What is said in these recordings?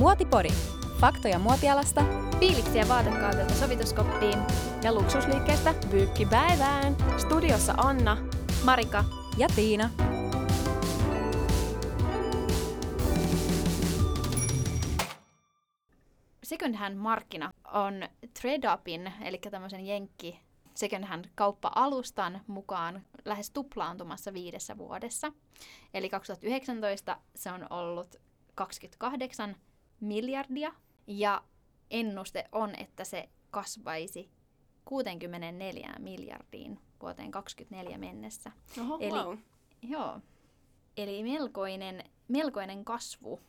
Muotipori. Faktoja muotialasta, Fiiliksiä vaatekaudelta sovituskoppiin ja luksusliikkeestä pyykkipäivään. Studiossa Anna, Marika ja Tiina. Second hand markkina on TradeUpin, eli tämmöisen jenkki second hand kauppa-alustan mukaan lähes tuplaantumassa viidessä vuodessa. Eli 2019 se on ollut 28 miljardia ja ennuste on, että se kasvaisi 64 miljardiin vuoteen 2024 mennessä. Oho, Eli, wow. Joo. Eli melkoinen, melkoinen kasvu.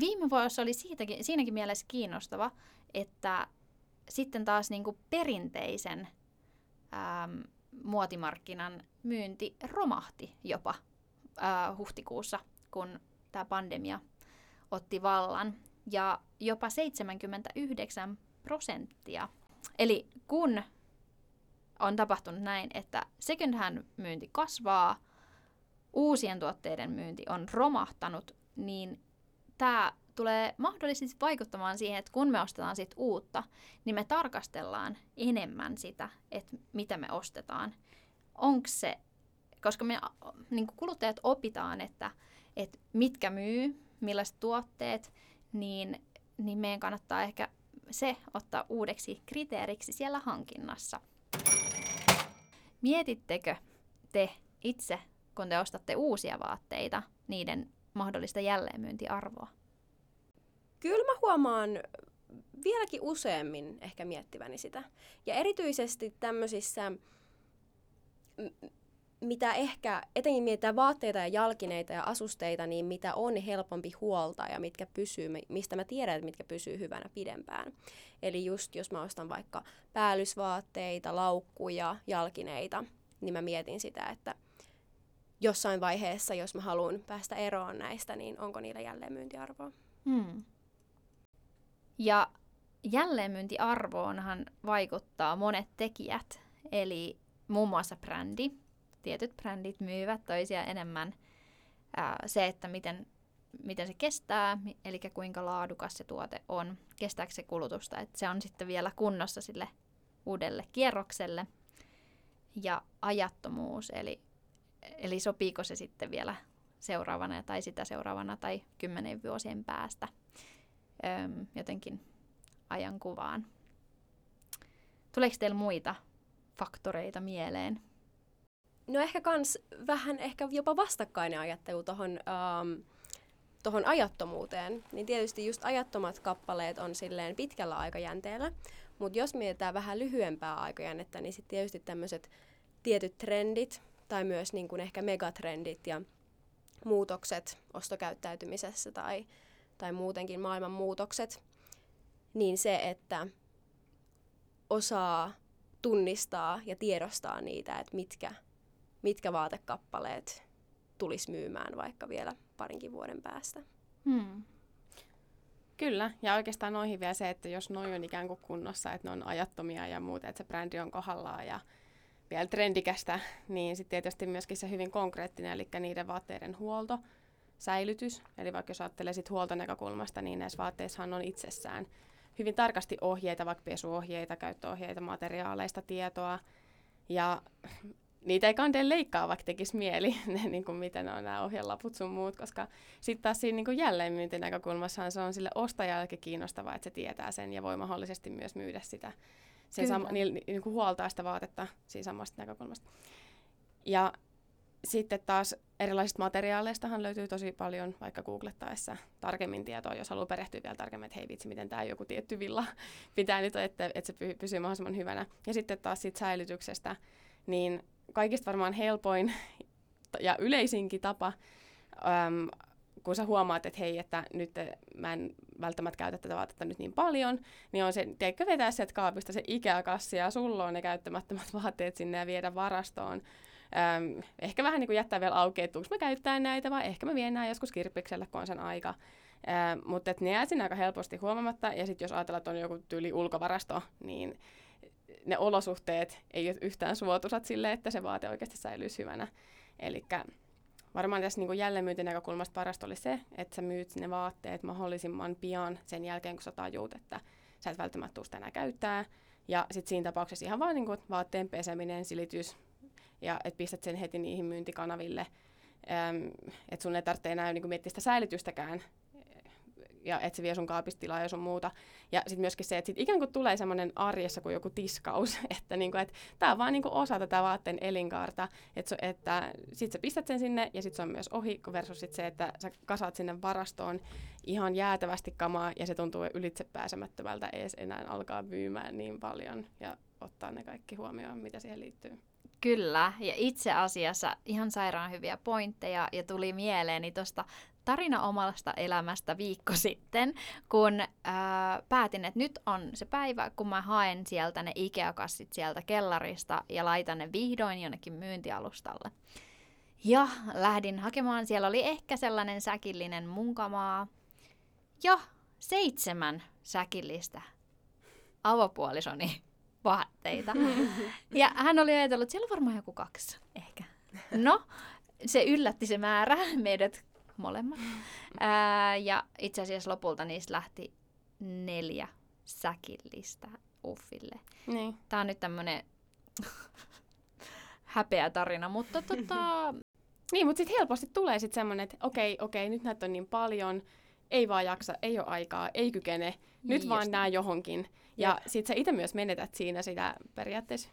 Viime vuosi oli siitäkin, siinäkin mielessä kiinnostava, että sitten taas niin kuin perinteisen äm, muotimarkkinan myynti romahti jopa ää, huhtikuussa, kun tämä pandemia otti vallan. Ja jopa 79 prosenttia. Eli kun on tapahtunut näin, että second hand myynti kasvaa, uusien tuotteiden myynti on romahtanut, niin tämä tulee mahdollisesti vaikuttamaan siihen, että kun me ostetaan sit uutta, niin me tarkastellaan enemmän sitä, että mitä me ostetaan. Onko se, koska me niin kuluttajat opitaan, että, että mitkä myy, millaiset tuotteet, niin, niin meidän kannattaa ehkä se ottaa uudeksi kriteeriksi siellä hankinnassa. Mietittekö te itse, kun te ostatte uusia vaatteita, niiden mahdollista jälleenmyyntiarvoa? Kyllä mä huomaan vieläkin useammin ehkä miettiväni sitä. Ja erityisesti tämmöisissä, mitä ehkä, etenkin mietitään vaatteita ja jalkineita ja asusteita, niin mitä on helpompi huolta ja mitkä pysyy, mistä mä tiedän, että mitkä pysyy hyvänä pidempään. Eli just jos mä ostan vaikka päällysvaatteita, laukkuja, jalkineita, niin mä mietin sitä, että jossain vaiheessa, jos mä haluan päästä eroon näistä, niin onko niillä jälleen myyntiarvoa. Hmm. Ja jälleenmyyntiarvoonhan vaikuttaa monet tekijät, eli muun muassa brändi. Tietyt brändit myyvät toisia enemmän. Ää, se, että miten, miten se kestää, eli kuinka laadukas se tuote on, kestääkö se kulutusta, että se on sitten vielä kunnossa sille uudelle kierrokselle. Ja ajattomuus, eli, eli sopiiko se sitten vielä seuraavana tai sitä seuraavana tai kymmenen vuosien päästä öm, jotenkin ajankuvaan. Tuleeko teillä muita faktoreita mieleen? No ehkä kans vähän ehkä jopa vastakkainen ajattelu tuohon um, tohon ajattomuuteen. Niin tietysti just ajattomat kappaleet on silleen pitkällä aikajänteellä, mutta jos mietitään vähän lyhyempää aikajännettä, niin sitten tietysti tämmöiset tietyt trendit tai myös niin kuin ehkä megatrendit ja muutokset ostokäyttäytymisessä tai, tai muutenkin maailman muutokset, niin se, että osaa tunnistaa ja tiedostaa niitä, että mitkä, mitkä vaatekappaleet tulisi myymään vaikka vielä parinkin vuoden päästä. Hmm. Kyllä, ja oikeastaan noihin vielä se, että jos noin on ikään kuin kunnossa, että ne on ajattomia ja muuta, että se brändi on kohdallaan ja vielä trendikästä, niin sitten tietysti myöskin se hyvin konkreettinen, eli niiden vaatteiden huolto, säilytys. Eli vaikka jos ajattelee sit huoltonäkökulmasta, niin näissä vaatteissahan on itsessään hyvin tarkasti ohjeita, vaikka pesuohjeita, käyttöohjeita, materiaaleista tietoa. Ja niitä ei kandeen leikkaa, vaikka tekisi mieli, ne, niin kuin miten on nämä ohjelaput sun muut, koska sitten taas siinä niin kuin jälleenmyyntinäkökulmassa se on sille ostajalle kiinnostavaa, että se tietää sen ja voi mahdollisesti myös myydä sitä sen sama, niin, niin kuin huoltaa sitä vaatetta siinä samasta näkökulmasta. Ja sitten taas erilaisista materiaaleistahan löytyy tosi paljon vaikka googlettaessa tarkemmin tietoa, jos haluaa perehtyä vielä tarkemmin, että hei vitsi, miten tämä joku tietty villa pitää nyt, että, että se pysyy mahdollisimman hyvänä. Ja sitten taas siitä säilytyksestä, niin kaikista varmaan helpoin ja yleisinkin tapa äm, kun sä huomaat, että hei, että nyt mä en välttämättä käytä tätä vaatetta nyt niin paljon, niin on se, teikö vetää sieltä kaapista se ikäkassi ja sulla on ne käyttämättömät vaatteet sinne ja viedä varastoon. Öm, ehkä vähän niin kuin jättää vielä auki, että mä käyttää näitä vai ehkä mä vien nämä joskus kirppikselle, kun on sen aika. Öm, mutta ne jää sinne aika helposti huomaamatta ja sitten jos ajatellaan, että on joku tyyli ulkovarasto, niin ne olosuhteet ei ole yhtään suotuisat sille, että se vaate oikeasti säilyisi hyvänä. Eli varmaan tässä niin jälleenmyyntinäkökulmasta parasta oli se, että sä myyt ne vaatteet mahdollisimman pian sen jälkeen, kun sä tajuut, että sä et välttämättä tule sitä enää käyttää. Ja sitten siinä tapauksessa ihan vaan niin kuin vaatteen peseminen, silitys ja että pistät sen heti niihin myyntikanaville. Että sun ei tarvitse enää niin miettiä sitä säilytystäkään ja että se vie sun kaapista tilaa ja sun muuta. Ja sitten myöskin se, että sit ikään kuin tulee semmoinen arjessa kuin joku tiskaus, että niinku, et tämä on vaan niinku osa tätä vaatteen elinkaarta, että, että sitten sä pistät sen sinne ja sitten se on myös ohi versus sit se, että sä kasaat sinne varastoon ihan jäätävästi kamaa ja se tuntuu ylitsepääsemättömältä ees enää alkaa myymään niin paljon ja ottaa ne kaikki huomioon, mitä siihen liittyy. Kyllä, ja itse asiassa ihan sairaan hyviä pointteja, ja tuli mieleeni tuosta tarina omasta elämästä viikko sitten, kun ää, päätin, että nyt on se päivä, kun mä haen sieltä ne Ikea-kassit sieltä kellarista ja laitan ne vihdoin jonnekin myyntialustalle. Ja lähdin hakemaan, siellä oli ehkä sellainen säkillinen munkamaa ja seitsemän säkillistä avopuolisoni vaatteita. Ja hän oli ajatellut, että siellä on varmaan joku kaksi ehkä. No, se yllätti se määrä meidät molemmat. Ää, ja itse asiassa lopulta niistä lähti neljä säkillistä Uffille. Niin. Tämä on nyt tämmöinen häpeä tarina, mutta tota... niin, mutta sitten helposti tulee sitten semmoinen, että okei, okei, nyt näitä on niin paljon, ei vaan jaksa, ei ole aikaa, ei kykene, nyt Just vaan nää johonkin. Ja Jep. sit sä itse myös menetät siinä sitä periaatteessa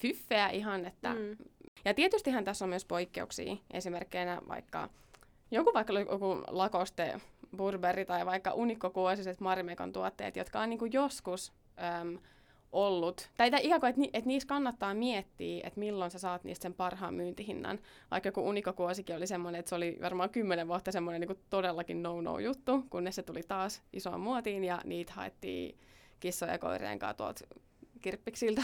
fyffeä ihan, että... Mm. Ja tietystihän tässä on myös poikkeuksia, esimerkkeinä vaikka joku vaikka joku Lakoste, Burberry tai vaikka unikkokuosiset Marimekon tuotteet, jotka on niin kuin joskus äm, ollut, tai ihan kuin, että, ni, että niissä kannattaa miettiä, että milloin sä saat niistä sen parhaan myyntihinnan. Vaikka joku unikkokuosikin oli semmoinen, että se oli varmaan kymmenen vuotta semmoinen niin todellakin no-no juttu, kunnes se tuli taas isoon muotiin ja niitä haettiin kissoja ja koirien kanssa tuolta kirppiksiltä.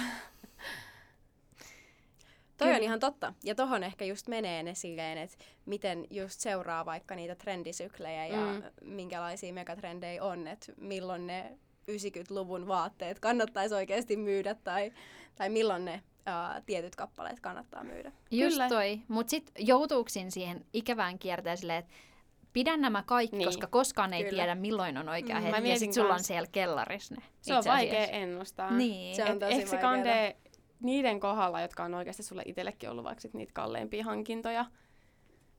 Toi on ihan totta. Ja tohon ehkä just menee ne silleen, että miten just seuraa vaikka niitä trendisyklejä ja mm. minkälaisia megatrendejä on, että milloin ne 90-luvun vaatteet kannattaisi oikeasti myydä tai, tai milloin ne uh, tietyt kappaleet kannattaa myydä. Just Kyllä. toi. Mutta sitten joutuuksin siihen ikävään kierteeseen, että pidän nämä kaikki, niin. koska koskaan ei Kyllä. tiedä, milloin on oikea mm, hetki. Ja sitten sulla on siellä kellarissa ne. Se on vaikea ennustaa. Niin. Se on tosi ehkä se kande niiden kohdalla, jotka on oikeasti sulle itsellekin ollut vaikka niitä kalleimpia hankintoja,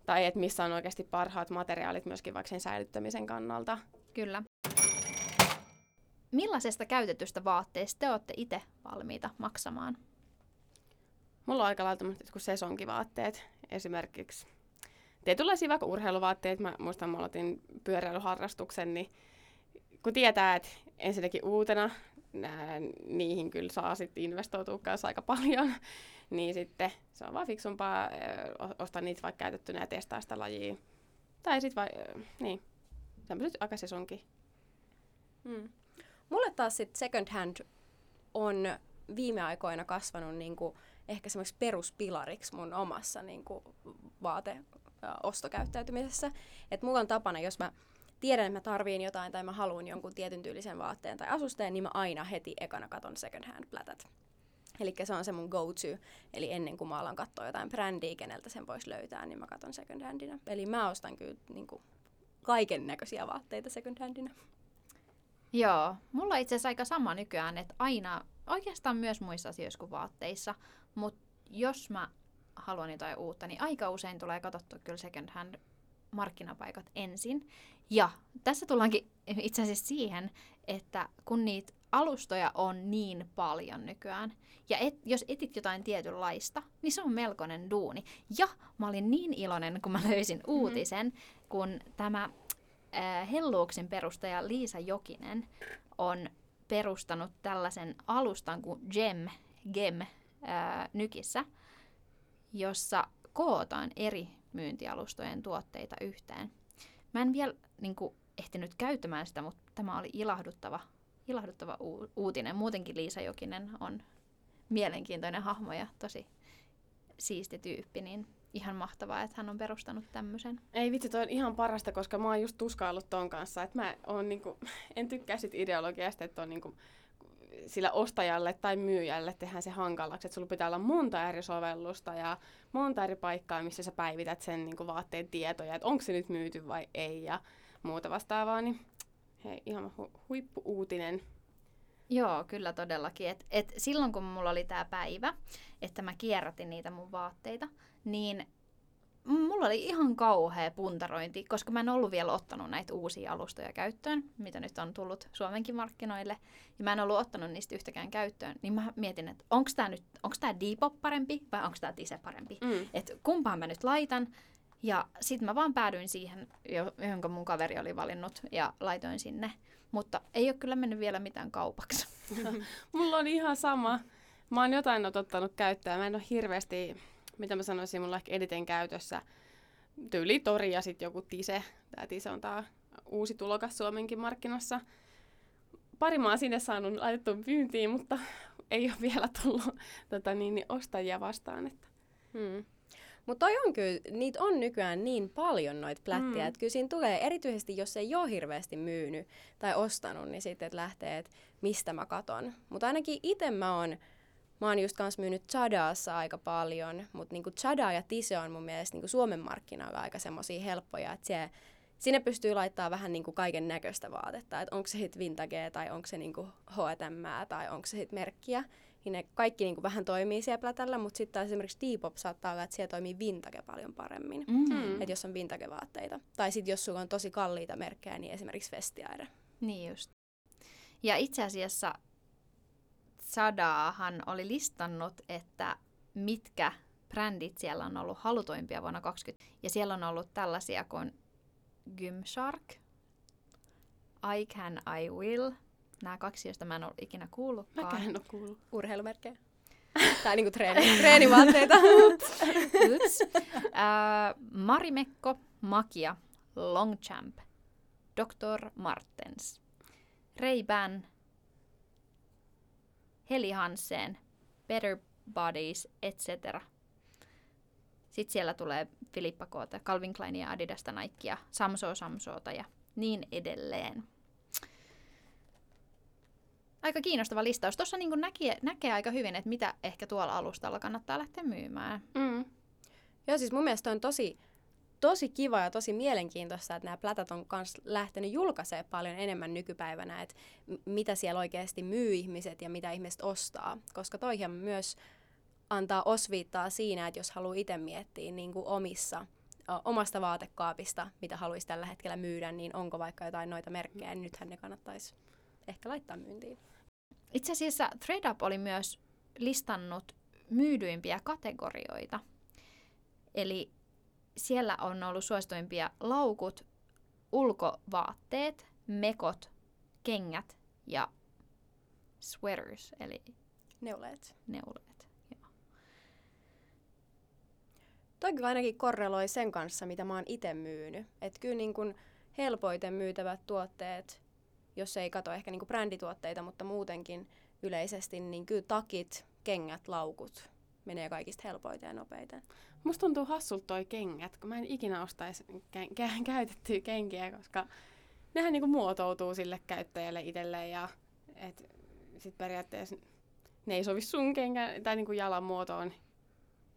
tai että missä on oikeasti parhaat materiaalit myöskin vaikka sen säilyttämisen kannalta. Kyllä. Millaisesta käytetystä vaatteesta te olette itse valmiita maksamaan? Mulla on aika lailla kuin sesonkivaatteet esimerkiksi. Tietynlaisia vaikka urheiluvaatteet. Mä muistan, mä aloitin pyöräilyharrastuksen, niin kun tietää, että ensinnäkin uutena nää, niihin kyllä saa sitten investoitua kanssa aika paljon, niin sitten se on vaan fiksumpaa ostaa niitä vaikka käytettynä ja testaa sitä lajia. Tai sitten vai, niin, tämmöiset aika sesonkin. Hmm. Mulle taas sitten second hand on viime aikoina kasvanut niinku ehkä semmoiksi peruspilariksi mun omassa niinku vaate ostokäyttäytymisessä. Että mulla on tapana, jos mä tiedän, että mä tarviin jotain tai mä haluan jonkun tietyn tyylisen vaatteen tai asusteen, niin mä aina heti ekana katon second hand plätät. Eli se on se mun go-to. Eli ennen kuin mä alan katsoa jotain brändiä, keneltä sen voisi löytää, niin mä katon second handina. Eli mä ostan kyllä niin kuin, kaiken näköisiä vaatteita second handina. Joo, mulla itse asiassa aika sama nykyään, että aina, oikeastaan myös muissa asioissa kuin vaatteissa, mutta jos mä haluan jotain uutta, niin aika usein tulee katsottua kyllä second hand markkinapaikat ensin. Ja tässä tullaankin itse asiassa siihen, että kun niitä alustoja on niin paljon nykyään, ja et, jos etit jotain tietynlaista, niin se on melkoinen duuni. Ja mä olin niin iloinen, kun mä löysin mm-hmm. uutisen, kun tämä äh, Helluuksin perustaja Liisa Jokinen on perustanut tällaisen alustan kuin Gem, Gem äh, Nykissä, jossa kootaan eri myyntialustojen tuotteita yhteen. Mä en vielä niin kuin, ehtinyt käyttämään sitä, mutta tämä oli ilahduttava, ilahduttava u- uutinen. Muutenkin Liisa Jokinen on mielenkiintoinen hahmo ja tosi siisti tyyppi, niin ihan mahtavaa, että hän on perustanut tämmöisen. Ei vitsi, toi on ihan parasta, koska mä oon just tuskaillut ton kanssa, että mä oon niinku, en tykkää sit ideologiasta, että on niinku sillä ostajalle tai myyjälle tehdään se hankalaksi, että sulla pitää olla monta eri sovellusta ja monta eri paikkaa, missä sä päivität sen niin kuin vaatteen tietoja, että onko se nyt myyty vai ei ja muuta vastaavaa, niin hei, ihan hu- huippuuutinen. Joo, kyllä todellakin. Et, et silloin kun mulla oli tämä päivä, että mä kierrätin niitä mun vaatteita, niin mulla oli ihan kauhea puntarointi, koska mä en ollut vielä ottanut näitä uusia alustoja käyttöön, mitä nyt on tullut Suomenkin markkinoille, ja mä en ollut ottanut niistä yhtäkään käyttöön, niin mä mietin, että onko tämä nyt, onko tämä Depop parempi vai onko tämä Tise parempi, Mm. että kumpaan mä nyt laitan, ja sitten mä vaan päädyin siihen, jo- jonka mun kaveri oli valinnut, ja laitoin sinne, mutta ei ole kyllä mennyt vielä mitään kaupaksi. Mulla on ihan sama. Mä oon jotain ottanut käyttöön. Mä en ole hirveästi, mitä mä sanoisin, mulla ehkä editen käytössä tyyli tori ja sitten joku tise. Tää tise on tää uusi tulokas Suomenkin markkinassa. Pari mä oon sinne saanut laitettu pyyntiin, mutta ei ole vielä tullut tota, niin, niin ostajia vastaan. Että. Hmm. Mutta on kyllä, niitä on nykyään niin paljon noita plättiä, Mm. että kyllä siinä tulee, erityisesti jos ei ole hirveästi myynyt tai ostanut, niin sitten että lähtee, että mistä mä katon. Mutta ainakin itse mä oon, mä oon just kans myynyt Chadaassa aika paljon, mutta niinku Chada ja Tise on mun mielestä niinku Suomen markkinoilla aika semmosia helppoja, että se, sinne pystyy laittaa vähän niinku kaiken näköistä vaatetta, että onko se hit vintage tai onko se niinku H&M tai onko se hit merkkiä niin ne kaikki niin kuin vähän toimii siellä plätällä, mutta sitten taas esimerkiksi Depop saattaa olla, että siellä toimii vintage paljon paremmin. Mm. Mm. Että jos on vintage-vaatteita. Tai sitten jos sulla on tosi kalliita merkkejä, niin esimerkiksi Vestiaire. Niin just. Ja itse asiassa Sadaahan oli listannut, että mitkä brändit siellä on ollut halutoimpia vuonna 2020. Ja siellä on ollut tällaisia kuin Gymshark, I Can, I Will. Nämä kaksi, joista mä en ole ikinä kuullutkaan. Mäkään en ole kuullut. Urheilumerkkejä. tai niinku treeni, treenivaatteita. Oops. Ää, Marimekko, Makia, Longchamp, Dr. Martens, Ray-Ban, Heli Hansen, Better Bodies, etc. Sitten siellä tulee Filippa Koota, Calvin Kleinia, Adidasta, Nikea, Samsoo, Samsoota ja niin edelleen. Aika kiinnostava listaus. Tuossa niin näkee, näkee aika hyvin, että mitä ehkä tuolla alustalla kannattaa lähteä myymään. Mm. Joo, siis mun mielestä on tosi, tosi kiva ja tosi mielenkiintoista, että nämä plätät on kans lähtenyt julkaisemaan paljon enemmän nykypäivänä, että mitä siellä oikeasti myy ihmiset ja mitä ihmiset ostaa. Koska toihan myös antaa osviittaa siinä, että jos haluaa itse miettiä niin kuin omissa, omasta vaatekaapista, mitä haluaisi tällä hetkellä myydä, niin onko vaikka jotain noita merkkejä, niin nythän ne kannattaisi ehkä laittaa myyntiin. Itse asiassa ThreadUp oli myös listannut myydyimpiä kategorioita. Eli siellä on ollut suosituimpia laukut, ulkovaatteet, mekot, kengät ja sweaters, eli Neuleet. neuleet. Toi kyllä ainakin korreloi sen kanssa, mitä mä oon itse myynyt. Että kyllä niin kun helpoiten myytävät tuotteet, jos ei kato ehkä niin kuin brändituotteita, mutta muutenkin yleisesti, niin kyllä takit, kengät, laukut menee kaikista helpoiten ja nopeiten. Musta tuntuu hassulta toi kengät, kun mä en ikinä ostaisi kä- kä- käytettyjä kenkiä, koska nehän niinku muotoutuu sille käyttäjälle itselleen ja et sit periaatteessa ne ei sovi sun kenkään tai niinku jalan muotoon.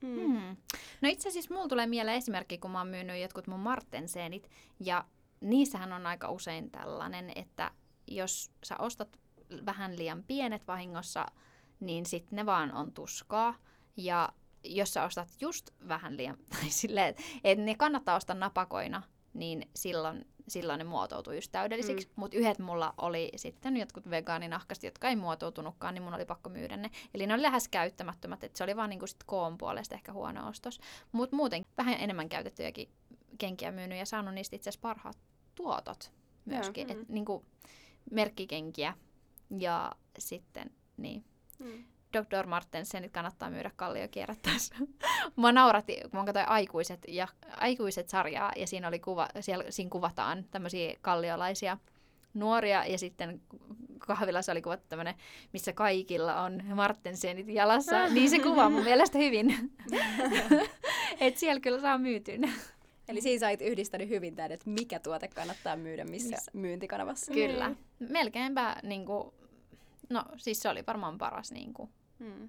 Hmm. No itse asiassa mulla tulee mieleen esimerkki, kun mä oon myynyt jotkut mun Martenseenit, ja niissähän on aika usein tällainen, että jos sä ostat vähän liian pienet vahingossa, niin sitten ne vaan on tuskaa. Ja jos sä ostat just vähän liian, tai silleen, että ne kannattaa ostaa napakoina, niin silloin, silloin ne muotoutuu just täydellisiksi. Mm. Mutta yhdet mulla oli sitten jotkut vegaaninahkasti, jotka ei muotoutunutkaan, niin mun oli pakko myydä ne. Eli ne oli lähes käyttämättömät, että se oli vaan niinku sit koon puolesta ehkä huono ostos. Mutta muuten vähän enemmän käytettyjäkin kenkiä myynyt ja saanut niistä itse asiassa parhaat tuotot myöskin. Joo, Et niinku merkkikenkiä ja sitten niin. Mm. Dr. Martensenit kannattaa myydä kalliokierrättäessä. Mua nauratti, kun mä katsoin aikuiset, ja, aikuiset sarjaa, ja siinä, oli kuva, siellä, siinä kuvataan tämmöisiä kalliolaisia nuoria, ja sitten kahvilassa oli kuvattu tämmöinen, missä kaikilla on Martensenit jalassa, niin se kuvaa mun mielestä hyvin. Et siellä kyllä saa myytyn. Eli siinä sait yhdistänyt hyvin tämän, että mikä tuote kannattaa myydä missä myyntikanavassa. Kyllä. Melkeinpä niin kuin, no siis se oli varmaan paras niin kuin, Mm.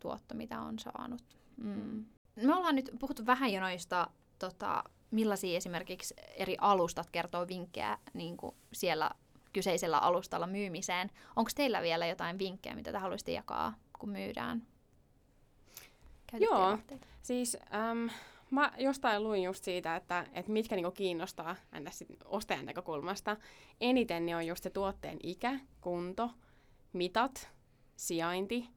tuotto, mitä on saanut. Mm. Me ollaan nyt puhuttu vähän jo noista, tota, millaisia esimerkiksi eri alustat kertoo vinkkejä niin kuin siellä kyseisellä alustalla myymiseen. Onko teillä vielä jotain vinkkejä, mitä te haluaisitte jakaa, kun myydään? Joo. Siis äm, mä jostain luin just siitä, että, että mitkä niinku kiinnostaa ns. ostajan näkökulmasta. Eniten niin on just se tuotteen ikä, kunto, mitat, sijainti.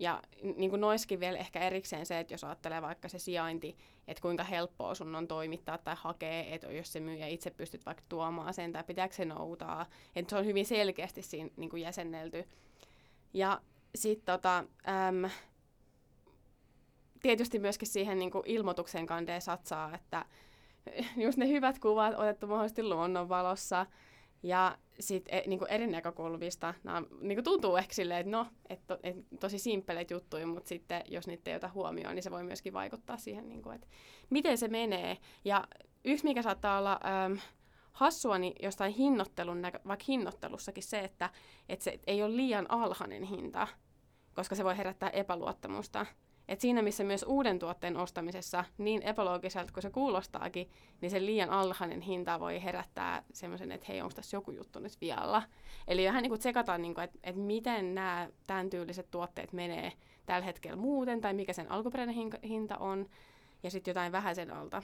Ja niin kuin noiskin vielä ehkä erikseen se, että jos ajattelee vaikka se sijainti, että kuinka helppoa sun on toimittaa tai hakea, että jos se myyjä itse pystyt vaikka tuomaan sen tai pitääkö se noutaa. Että se on hyvin selkeästi siinä niin kuin jäsennelty. Ja sitten tota, äm, tietysti myöskin siihen niin kuin ilmoituksen kandeen satsaa, että just ne hyvät kuvat otettu mahdollisesti luonnonvalossa ja sitten niin eri näkökulmista. Nämä niin kuin tuntuu ehkä silleen, että no, et, to, et, tosi simppeleitä juttuja, mutta sitten jos niitä ei ota huomioon, niin se voi myöskin vaikuttaa siihen, niin kuin, että miten se menee. Ja yksi, mikä saattaa olla äm, hassua, niin jostain hinnoittelun, näkö, vaikka hinnoittelussakin se, että, että se ei ole liian alhainen hinta, koska se voi herättää epäluottamusta. Et siinä, missä myös uuden tuotteen ostamisessa, niin epäloogiselta kuin se kuulostaakin, niin se liian alhainen hinta voi herättää semmoisen, että hei, onko tässä joku juttu nyt vialla. Eli vähän niin kuin tsekataan, niin että et miten nämä tämän tyyliset tuotteet menee tällä hetkellä muuten, tai mikä sen alkuperäinen hinta on, ja sitten jotain vähän sen alta.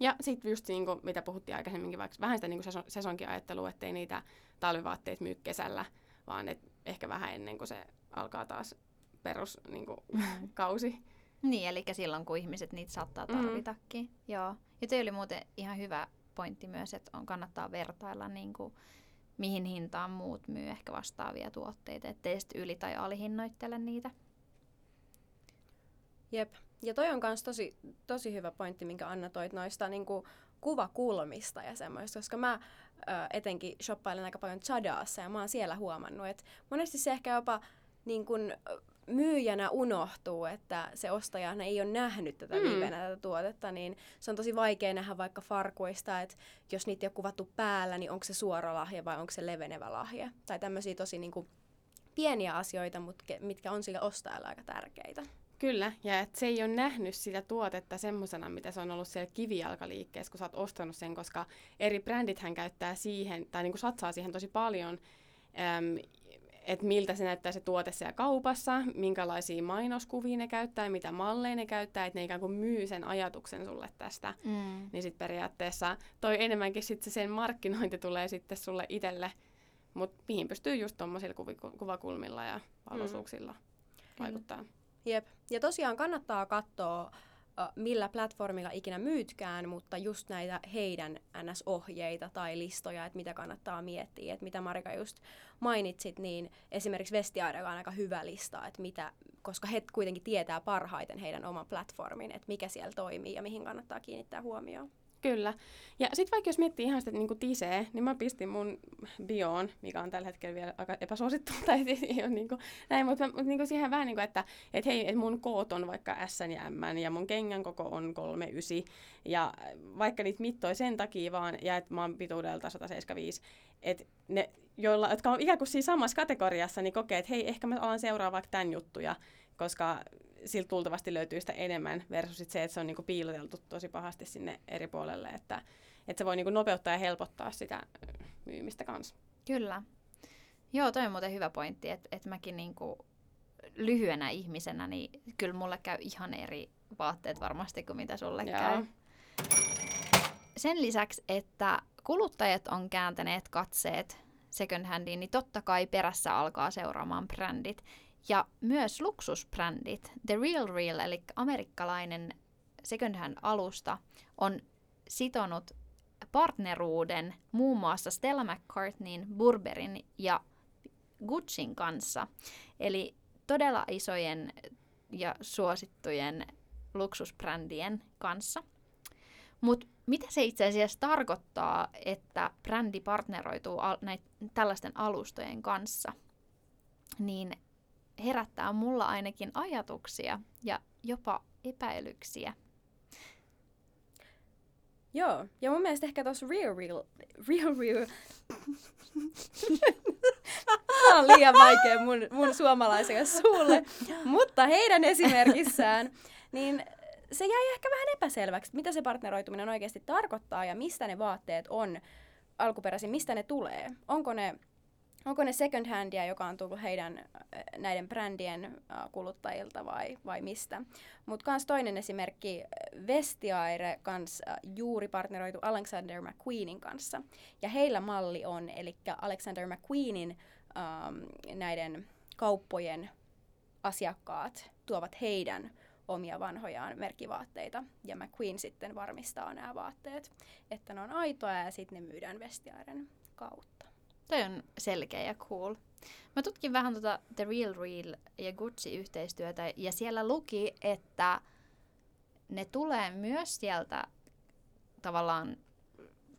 Ja sitten just niin kuin, mitä puhuttiin aikaisemminkin, vaikka vähän sitä niin kuin sesonkiajattelua, ettei niitä talvivaatteet myy kesällä, vaan et ehkä vähän ennen kuin se alkaa taas perus niin kuin, mm. kausi. Niin, eli silloin kun ihmiset niitä saattaa tarvitakin. Mm. Joo. Ja toi oli muuten ihan hyvä pointti myös, että on kannattaa vertailla niin kuin, mihin hintaan muut myy ehkä vastaavia tuotteita, ettei sitten yli- tai alihinnoittele niitä. Jep. Ja toi on myös tosi, tosi hyvä pointti, minkä Anna toit noista niin kuin kuvakulmista ja semmoista, koska mä ö, etenkin shoppailen aika paljon Chadaassa ja mä oon siellä huomannut, että monesti se ehkä jopa niin kun, myyjänä unohtuu, että se ostaja ei ole nähnyt tätä mm. livenä tätä tuotetta, niin se on tosi vaikea nähdä vaikka farkuista, että jos niitä ei ole kuvattu päällä, niin onko se suora lahja vai onko se levenevä lahja. Tai tämmöisiä tosi niin kuin, pieniä asioita, mutta mitkä on sille ostajalle aika tärkeitä. Kyllä, ja et se ei ole nähnyt sitä tuotetta semmoisena, mitä se on ollut siellä kivijalkaliikkeessä, kun sä oot ostanut sen, koska eri brändithän käyttää siihen, tai niin kuin satsaa siihen tosi paljon, äm, että miltä se näyttää se tuote siellä kaupassa, minkälaisia mainoskuvia ne käyttää, mitä malleja ne käyttää, että ne ikään kuin myy sen ajatuksen sulle tästä. Mm. Niin sitten periaatteessa toi enemmänkin sitten se sen markkinointi tulee sitten sulle itselle, mutta mihin pystyy just tuommoisilla kuvakulmilla ja valoisuuksilla mm. vaikuttaa. Jep. Ja tosiaan kannattaa katsoa millä platformilla ikinä myytkään, mutta just näitä heidän NS-ohjeita tai listoja, että mitä kannattaa miettiä. Että mitä Marika just mainitsit, niin esimerkiksi Vestiaidella on aika hyvä lista, että mitä, koska he kuitenkin tietää parhaiten heidän oman platformin, että mikä siellä toimii ja mihin kannattaa kiinnittää huomioon. Kyllä. Ja sitten vaikka jos miettii ihan sitä niin tisee, niin mä pistin mun bioon, mikä on tällä hetkellä vielä aika epäsuosittu, tai ei ole niin kuin, näin, mutta, mutta niin kuin siihen vähän niin kuin, että et hei, et mun koot on vaikka S ja M, ja mun kengän koko on 39, ja vaikka niitä mittoi sen takia vaan, ja että mä oon pituudelta 175, että ne, joilla, jotka on ikään kuin siinä samassa kategoriassa, niin kokee, että hei, ehkä mä alan seuraa vaikka tämän juttuja, koska siltä tultavasti löytyy sitä enemmän versus se, että se on niinku piiloteltu tosi pahasti sinne eri puolelle, että, että se voi niinku nopeuttaa ja helpottaa sitä myymistä kanssa. Kyllä. Joo, toi on muuten hyvä pointti, että, että mäkin niinku lyhyenä ihmisenä, niin kyllä mulle käy ihan eri vaatteet varmasti kuin mitä sulle Joo. käy. Sen lisäksi, että kuluttajat on kääntäneet katseet second handiin, niin totta kai perässä alkaa seuraamaan brändit. Ja myös luksusbrändit, The Real Real, eli amerikkalainen second hand alusta, on sitonut partneruuden muun muassa Stella McCartneyn, Burberryn ja Gucciin kanssa. Eli todella isojen ja suosittujen luksusbrändien kanssa. Mutta mitä se itse asiassa tarkoittaa, että brändi partneroituu al- näit, tällaisten alustojen kanssa? Niin herättää mulla ainakin ajatuksia ja jopa epäilyksiä. Joo, ja mun mielestä ehkä tuossa Real Real, Real Real, Tämä on liian vaikea mun, mun suomalaiselle suulle, mutta heidän esimerkissään, niin se jäi ehkä vähän epäselväksi, mitä se partneroituminen oikeasti tarkoittaa ja mistä ne vaatteet on alkuperäisin, mistä ne tulee. Onko ne, onko ne second handia, joka on tullut heidän äh, näiden brändien äh, kuluttajilta vai, vai mistä. Mutta kans toinen esimerkki, Vestiaire kans äh, juuri partneroitu Alexander McQueenin kanssa. Ja heillä malli on, eli Alexander McQueenin ähm, näiden kauppojen asiakkaat tuovat heidän omia vanhojaan merkkivaatteita. Ja McQueen sitten varmistaa nämä vaatteet, että ne on aitoja ja sitten ne myydään Vestiairen kautta. Toi on selkeä ja cool. Mä tutkin vähän tota The Real Real ja Gucci-yhteistyötä ja siellä luki, että ne tulee myös sieltä tavallaan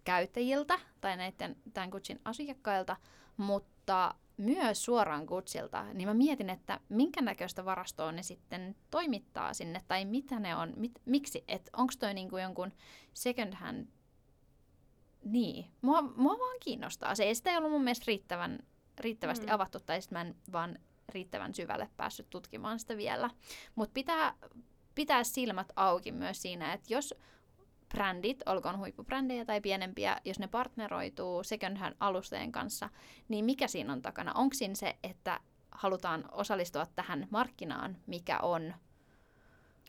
käyttäjiltä tai näiden tämän Gucciin asiakkailta, mutta myös suoraan Gucciilta, niin mä mietin, että minkä näköistä varastoa ne sitten toimittaa sinne, tai mitä ne on, mit, miksi, että onko toi niinku jonkun second hand, niin, mua, mua vaan kiinnostaa. Se ei sitä ollut mun mielestä riittävän, riittävästi mm. avattu, tai sitten mä en vaan riittävän syvälle päässyt tutkimaan sitä vielä. Mutta pitää pitää silmät auki myös siinä, että jos brändit, olkoon huippubrändejä tai pienempiä, jos ne partneroituu second hand alusteen kanssa, niin mikä siinä on takana? Onko siinä se, että halutaan osallistua tähän markkinaan, mikä on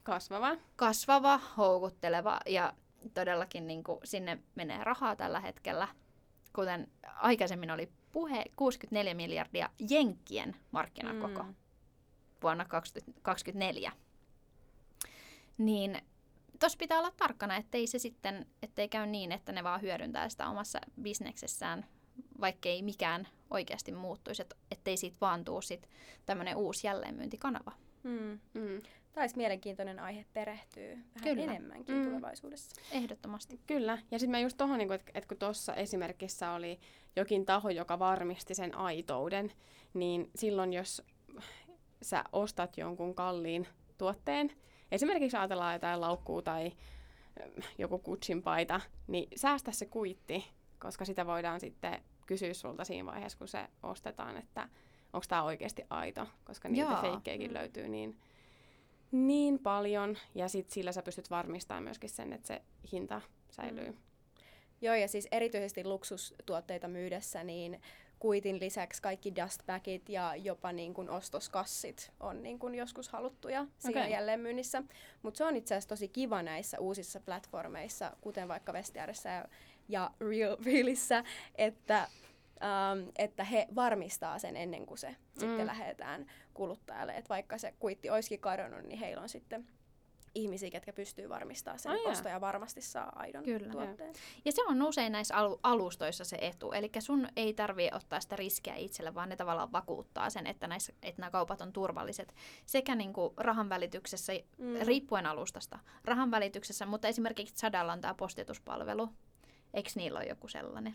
kasvava, kasvava houkutteleva ja todellakin niin kuin sinne menee rahaa tällä hetkellä. Kuten aikaisemmin oli puhe, 64 miljardia jenkkien markkinakoko mm. vuonna 2024. Niin tuossa pitää olla tarkkana, ettei se sitten, ettei käy niin, että ne vaan hyödyntää sitä omassa bisneksessään, vaikkei mikään oikeasti muuttuisi, et, ettei siitä vaan tuu sit tämmöinen uusi jälleenmyyntikanava. Mm. Mm. Tämä olisi mielenkiintoinen aihe perehtyä vähän Kyllä. enemmänkin mm. tulevaisuudessa. Ehdottomasti. Kyllä. Ja sitten mä just tuohon, niin että et kun tuossa esimerkissä oli jokin taho, joka varmisti sen aitouden, niin silloin jos sä ostat jonkun kalliin tuotteen, esimerkiksi ajatellaan jotain laukkuu tai joku kutsin paita, niin säästä se kuitti, koska sitä voidaan sitten kysyä sulta siinä vaiheessa, kun se ostetaan, että onko tämä oikeasti aito, koska niitä feikkejäkin löytyy niin, niin paljon. Ja sitten sillä sä pystyt varmistamaan myöskin sen, että se hinta säilyy. Mm. Joo, ja siis erityisesti luksustuotteita myydessä, niin kuitin lisäksi kaikki dustbagit ja jopa niin kuin ostoskassit on niin kuin joskus haluttuja siinä okay. jälleenmyynnissä. Mutta se on itse asiassa tosi kiva näissä uusissa platformeissa, kuten vaikka Vestiarissa ja, ja Real, Realissä, että, ähm, että he varmistaa sen ennen kuin se mm. sitten lähetetään kuluttajalle. Että vaikka se kuitti olisikin kadonnut, niin heillä on sitten ihmisiä, ketkä pystyy varmistamaan sen, että ostaja varmasti saa aidon Kyllä, tuotteen. Jo. Ja se on usein näissä alu- alustoissa se etu. Eli sun ei tarvitse ottaa sitä riskiä itselle, vaan ne tavallaan vakuuttaa sen, että, näissä, että nämä kaupat on turvalliset. Sekä niin kuin rahan välityksessä, mm. riippuen alustasta, rahan välityksessä, mutta esimerkiksi Zadalla on tämä postituspalvelu. Eikö niillä ole joku sellainen?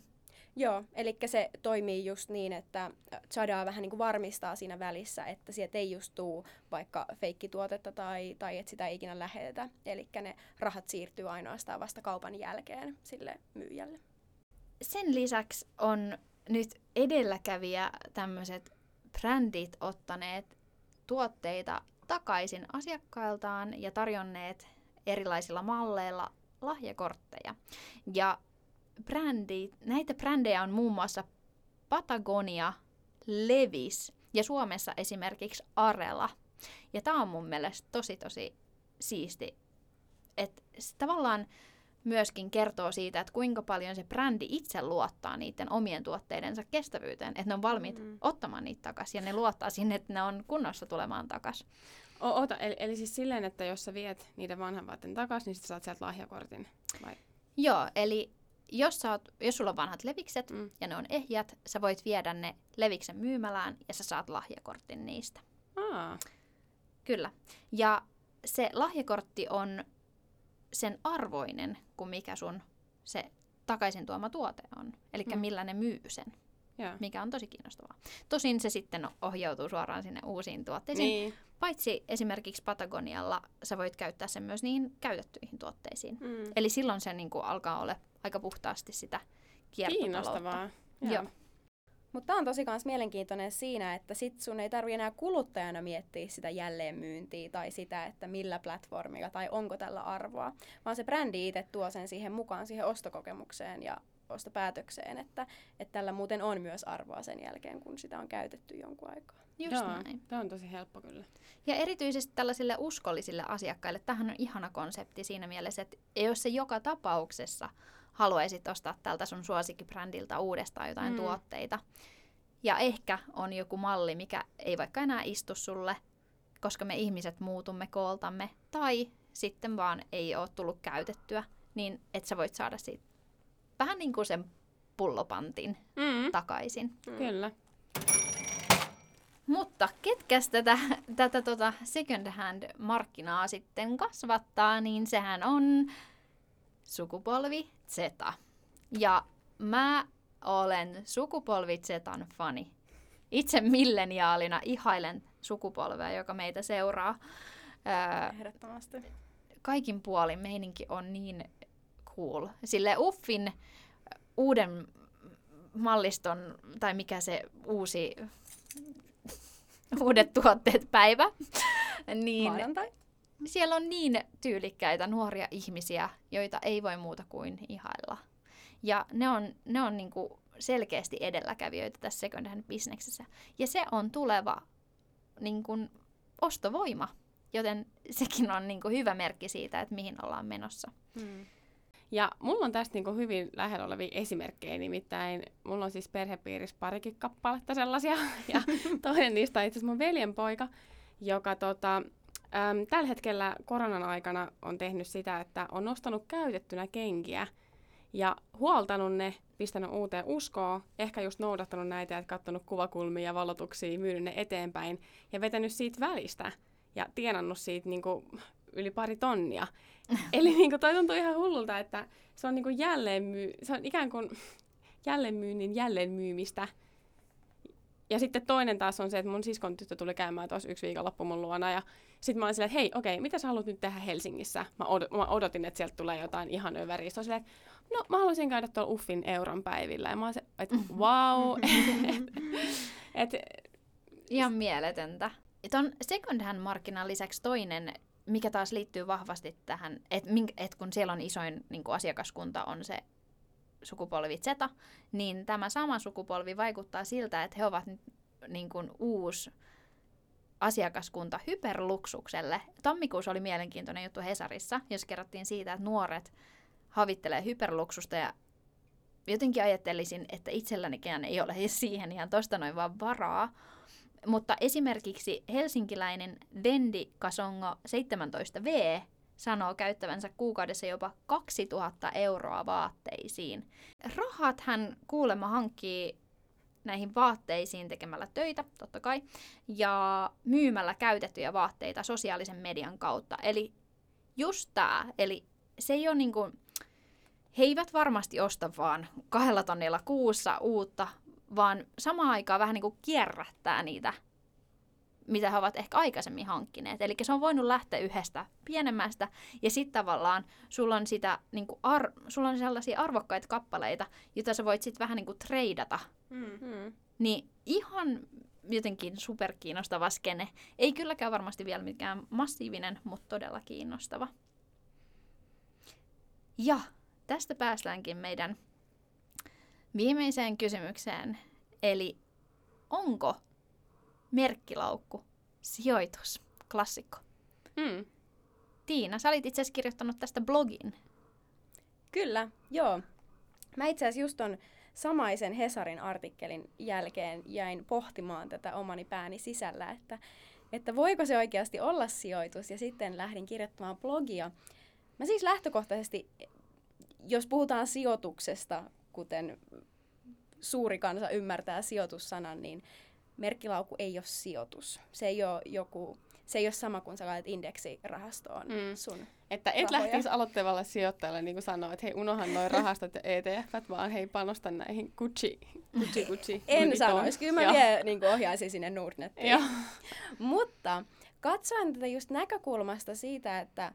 Joo, eli se toimii just niin, että Chadaa vähän niin kuin varmistaa siinä välissä, että sieltä ei just tuu vaikka feikkituotetta tai, tai että sitä ei ikinä lähetetä. Eli ne rahat siirtyy ainoastaan vasta kaupan jälkeen sille myyjälle. Sen lisäksi on nyt edelläkävijä tämmöiset brändit ottaneet tuotteita takaisin asiakkailtaan ja tarjonneet erilaisilla malleilla lahjakortteja. Ja brändi, näitä brändejä on muun muassa Patagonia, Levis ja Suomessa esimerkiksi Arela. Ja tämä on mun mielestä tosi tosi siisti. Että tavallaan myöskin kertoo siitä, että kuinka paljon se brändi itse luottaa niiden omien tuotteidensa kestävyyteen. Että ne on valmiit mm. ottamaan niitä takaisin ja ne luottaa sinne, että ne on kunnossa tulemaan takaisin. O- ota, eli, eli siis silleen, että jos sä viet niiden vanhan vaatteen takaisin, niin sä saat sieltä lahjakortin? Vai? Joo, eli jos, sä oot, jos sulla on vanhat levikset mm. ja ne on ehjät, sä voit viedä ne leviksen myymälään ja sä saat lahjakortin niistä. Aa. Kyllä. Ja se lahjakortti on sen arvoinen kuin mikä sun se takaisin tuoma tuote on. Eli mm. millä ne myy sen. Yeah. Mikä on tosi kiinnostavaa. Tosin se sitten ohjautuu suoraan sinne uusiin tuotteisiin. Niin. Paitsi esimerkiksi Patagonialla sä voit käyttää sen myös niihin käytettyihin tuotteisiin. Mm. Eli silloin se niin kuin, alkaa olla aika puhtaasti sitä kiertotaloutta. Kiinnostavaa. Joo. Mutta tämä on tosi kans mielenkiintoinen siinä, että sit sun ei tarvi enää kuluttajana miettiä sitä jälleenmyyntiä tai sitä, että millä platformilla tai onko tällä arvoa, vaan se brändi itse tuo sen siihen mukaan siihen ostokokemukseen ja ostopäätökseen, että, että tällä muuten on myös arvoa sen jälkeen, kun sitä on käytetty jonkun aikaa. Just Joo, näin. Tämä on tosi helppo kyllä. Ja erityisesti tällaisille uskollisille asiakkaille, tähän on ihana konsepti siinä mielessä, että jos se joka tapauksessa haluaisit ostaa tältä sun suosikkibrändiltä uudestaan jotain Mm. mm. tuotteita, ja ehkä on joku malli, mikä ei vaikka enää istu sulle, koska me ihmiset muutumme kooltamme, tai sitten vaan ei ole tullut käytettyä, niin että sä voit saada siitä vähän niin kuin sen pullopantin Mm. takaisin. Kyllä. Mutta ketkäs tätä, tätä tota second hand markkinaa sitten kasvattaa, niin sehän on sukupolvi Z. Ja mä olen sukupolvi Zetan fani. Itse milleniaalina ihailen sukupolvea, joka meitä seuraa. Öö, Ehdottomasti. kaikin puolin meininki on niin cool. Sille Uffin uuden malliston, tai mikä se uusi, uudet tuotteet päivä, niin Maanantai? Siellä on niin tyylikkäitä nuoria ihmisiä, joita ei voi muuta kuin ihailla. Ja ne on, ne on niinku selkeästi edelläkävijöitä tässä second hand bisneksessä. Ja se on tuleva niinku, ostovoima, joten sekin on niinku hyvä merkki siitä, että mihin ollaan menossa. Mm. Ja mulla on tästä niinku hyvin lähellä olevia esimerkkejä, nimittäin mulla on siis perhepiirissä parikin kappaletta sellaisia, ja toinen niistä on itse asiassa mun veljen poika, joka tota, äm, tällä hetkellä koronan aikana on tehnyt sitä, että on nostanut käytettynä kenkiä ja huoltanut ne, pistänyt uuteen uskoon, ehkä just noudattanut näitä, että katsonut kuvakulmia ja valotuksia, myynyt ne eteenpäin ja vetänyt siitä välistä ja tienannut siitä niinku yli pari tonnia. Eli niinku toi tuntuu ihan hullulta, että se on niinku jälleenmy- se on ikään kuin jälleenmyynnin jälleenmyymistä. Ja sitten toinen taas on se, että mun siskon tyttö tuli käymään tuossa yksi viikonloppu mun luona ja sitten mä olin silleen, että hei, okei, mitä sä haluat nyt tehdä Helsingissä? Mä, od- mä odotin, että sieltä tulee jotain ihan öväriä. Se on silleen, no mä haluaisin käydä tuolla Uffin euron päivillä. Ja mä olin se, että wow. et, Ihan mieletöntä. Ton second hand markkinan lisäksi toinen, mikä taas liittyy vahvasti tähän, että et kun siellä on isoin niin asiakaskunta on se sukupolvi Z, niin tämä sama sukupolvi vaikuttaa siltä, että he ovat niin kuin uusi asiakaskunta hyperluksukselle. Tammikuussa oli mielenkiintoinen juttu Hesarissa, jos kerrottiin siitä, että nuoret havittelee hyperluksusta ja jotenkin ajattelisin, että itsellänikään ei ole siihen ihan tosta noin vaan varaa. Mutta esimerkiksi helsinkiläinen Vendi Kasongo 17V sanoo käyttävänsä kuukaudessa jopa 2000 euroa vaatteisiin. Rahat hän kuulemma hankkii näihin vaatteisiin tekemällä töitä, totta kai, ja myymällä käytettyjä vaatteita sosiaalisen median kautta. Eli just tää, eli se ei ole niinku, he eivät varmasti osta vaan kahdella tonnilla kuussa uutta, vaan samaan aikaan vähän niin kuin kierrättää niitä, mitä he ovat ehkä aikaisemmin hankkineet. Eli se on voinut lähteä yhdestä pienemmästä, ja sitten tavallaan sulla on, sitä, niin kuin ar- sulla on sellaisia arvokkaita kappaleita, joita sä voit sitten vähän niin kuin treidata. Mm. Mm. Niin ihan jotenkin superkiinnostava skene. Ei kylläkään varmasti vielä mikään massiivinen, mutta todella kiinnostava. Ja tästä päästäänkin meidän viimeiseen kysymykseen. Eli onko merkkilaukku sijoitus klassikko? mm, Tiina, sä olit itse asiassa kirjoittanut tästä blogin. Kyllä, joo. Mä itse asiassa just ton samaisen Hesarin artikkelin jälkeen jäin pohtimaan tätä omani pääni sisällä, että, että voiko se oikeasti olla sijoitus, ja sitten lähdin kirjoittamaan blogia. Mä siis lähtökohtaisesti, jos puhutaan sijoituksesta, kuten suuri kansa ymmärtää sijoitussanan, niin merkkilaukku ei ole sijoitus. Se ei ole joku, se ei ole sama kuin sä laitat indeksirahastoon Mm. sun Että et rahoja. lähtisi aloittavalle sijoittajalle niin kuin sanoa, että hei unohan noin rahastot ja ETFt, vaan hei panosta näihin Gucci, Gucci, Gucci. En sanoisi, kyllä mä Joo. vielä niin ohjaisin sinne Nordnettiin. Mutta katsoen tätä just näkökulmasta siitä, että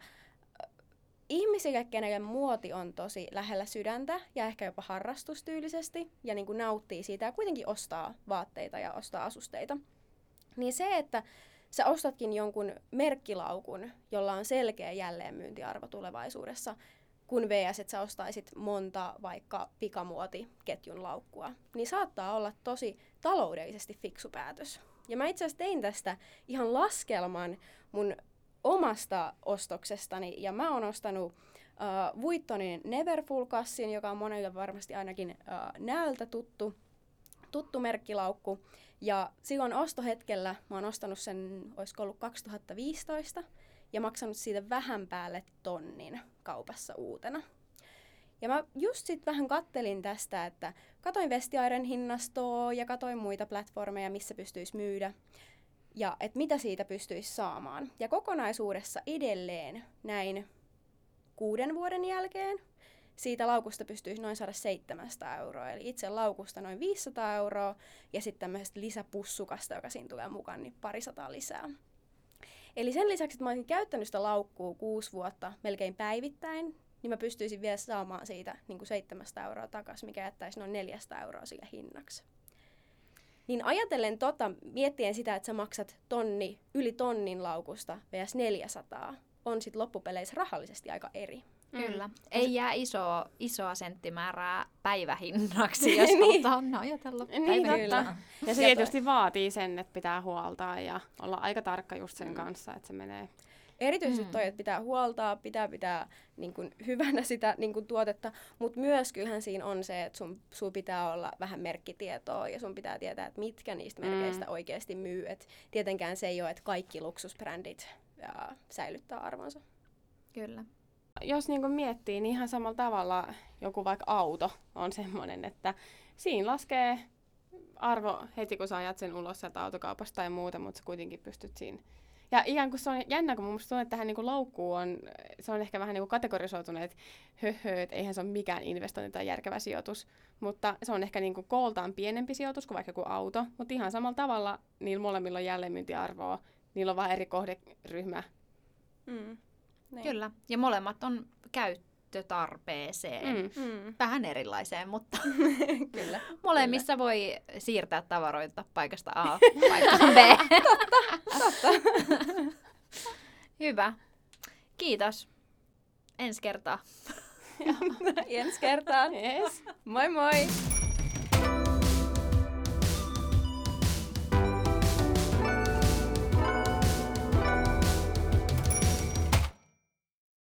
ihmisille, kenelle muoti on tosi lähellä sydäntä ja ehkä jopa harrastustyylisesti ja niin kuin nauttii siitä ja kuitenkin ostaa vaatteita ja ostaa asusteita, niin se, että sä ostatkin jonkun merkkilaukun, jolla on selkeä jälleenmyyntiarvo tulevaisuudessa, kun VS, että sä ostaisit monta vaikka pikamuotiketjun laukkua, niin saattaa olla tosi taloudellisesti fiksu päätös. Ja mä itse asiassa tein tästä ihan laskelman mun omasta ostoksestani, ja mä oon ostanut uh, Vuittonin Neverfull-kassin, joka on monelle varmasti ainakin uh, näöltä tuttu, tuttu merkkilaukku. Ja silloin ostohetkellä mä oon ostanut sen, olisiko ollut 2015, ja maksanut siitä vähän päälle tonnin kaupassa uutena. Ja mä just sit vähän kattelin tästä, että katoin Vestiairen hinnastoa ja katoin muita platformeja, missä pystyisi myydä. Ja että mitä siitä pystyisi saamaan. Ja kokonaisuudessa edelleen näin kuuden vuoden jälkeen siitä laukusta pystyisi noin saada 700 euroa. Eli itse laukusta noin 500 euroa ja sitten tämmöisestä lisäpussukasta, joka siinä tulee mukaan, niin parisataa lisää. Eli sen lisäksi, että mä olisin käyttänyt sitä laukkuu kuusi vuotta melkein päivittäin, niin mä pystyisin vielä saamaan siitä niin kuin 700 euroa takaisin, mikä jättäisi noin 400 euroa sille hinnaksi. Niin ajatellen tota, miettien sitä, että sä maksat tonni, yli tonnin laukusta vs 400, on sitten loppupeleissä rahallisesti aika eri. Kyllä. Mm. Ei jää isoa, isoa senttimäärää päivähinnaksi, jos niin. halutaan ajatella niin, totta. Ja se tietysti vaatii sen, että pitää huoltaa ja olla aika tarkka just sen mm. kanssa, että se menee Erityisesti mm. toi, että pitää huoltaa, pitää pitää niin kun, hyvänä sitä niin kun, tuotetta, mutta myös kyllähän siinä on se, että sun, sun pitää olla vähän merkkitietoa ja sun pitää tietää, että mitkä niistä mm. merkeistä oikeasti myy. Et tietenkään se ei ole, että kaikki luksusbrändit ja, säilyttää arvonsa. Kyllä. Jos niin miettii, niin ihan samalla tavalla joku vaikka auto on semmoinen, että siinä laskee arvo heti, kun sä ajat sen ulos sieltä autokaupasta tai muuta, mutta sä kuitenkin pystyt siinä ja ihan kun se on jännä, kun mun mielestä tuntuu, että tähän niin laukkuun on, se on ehkä vähän niin kategorisoitunut, että höhö, että eihän se ole mikään investointi tai järkevä sijoitus. Mutta se on ehkä niin kuin kooltaan pienempi sijoitus kuin vaikka joku auto. Mutta ihan samalla tavalla niillä molemmilla on jälleenmyyntiarvoa. Niillä on vähän eri kohderyhmä. Mm. Niin. Kyllä. Ja molemmat on käyttötarpeeseen. Mm. Mm. Vähän erilaiseen, mutta Kyllä. molemmissa Kyllä. voi siirtää tavaroita paikasta A paikkaan B. totta, totta. Hyvä. Kiitos. Ensi kertaa. Ensi kertaan. Yes. Moi moi!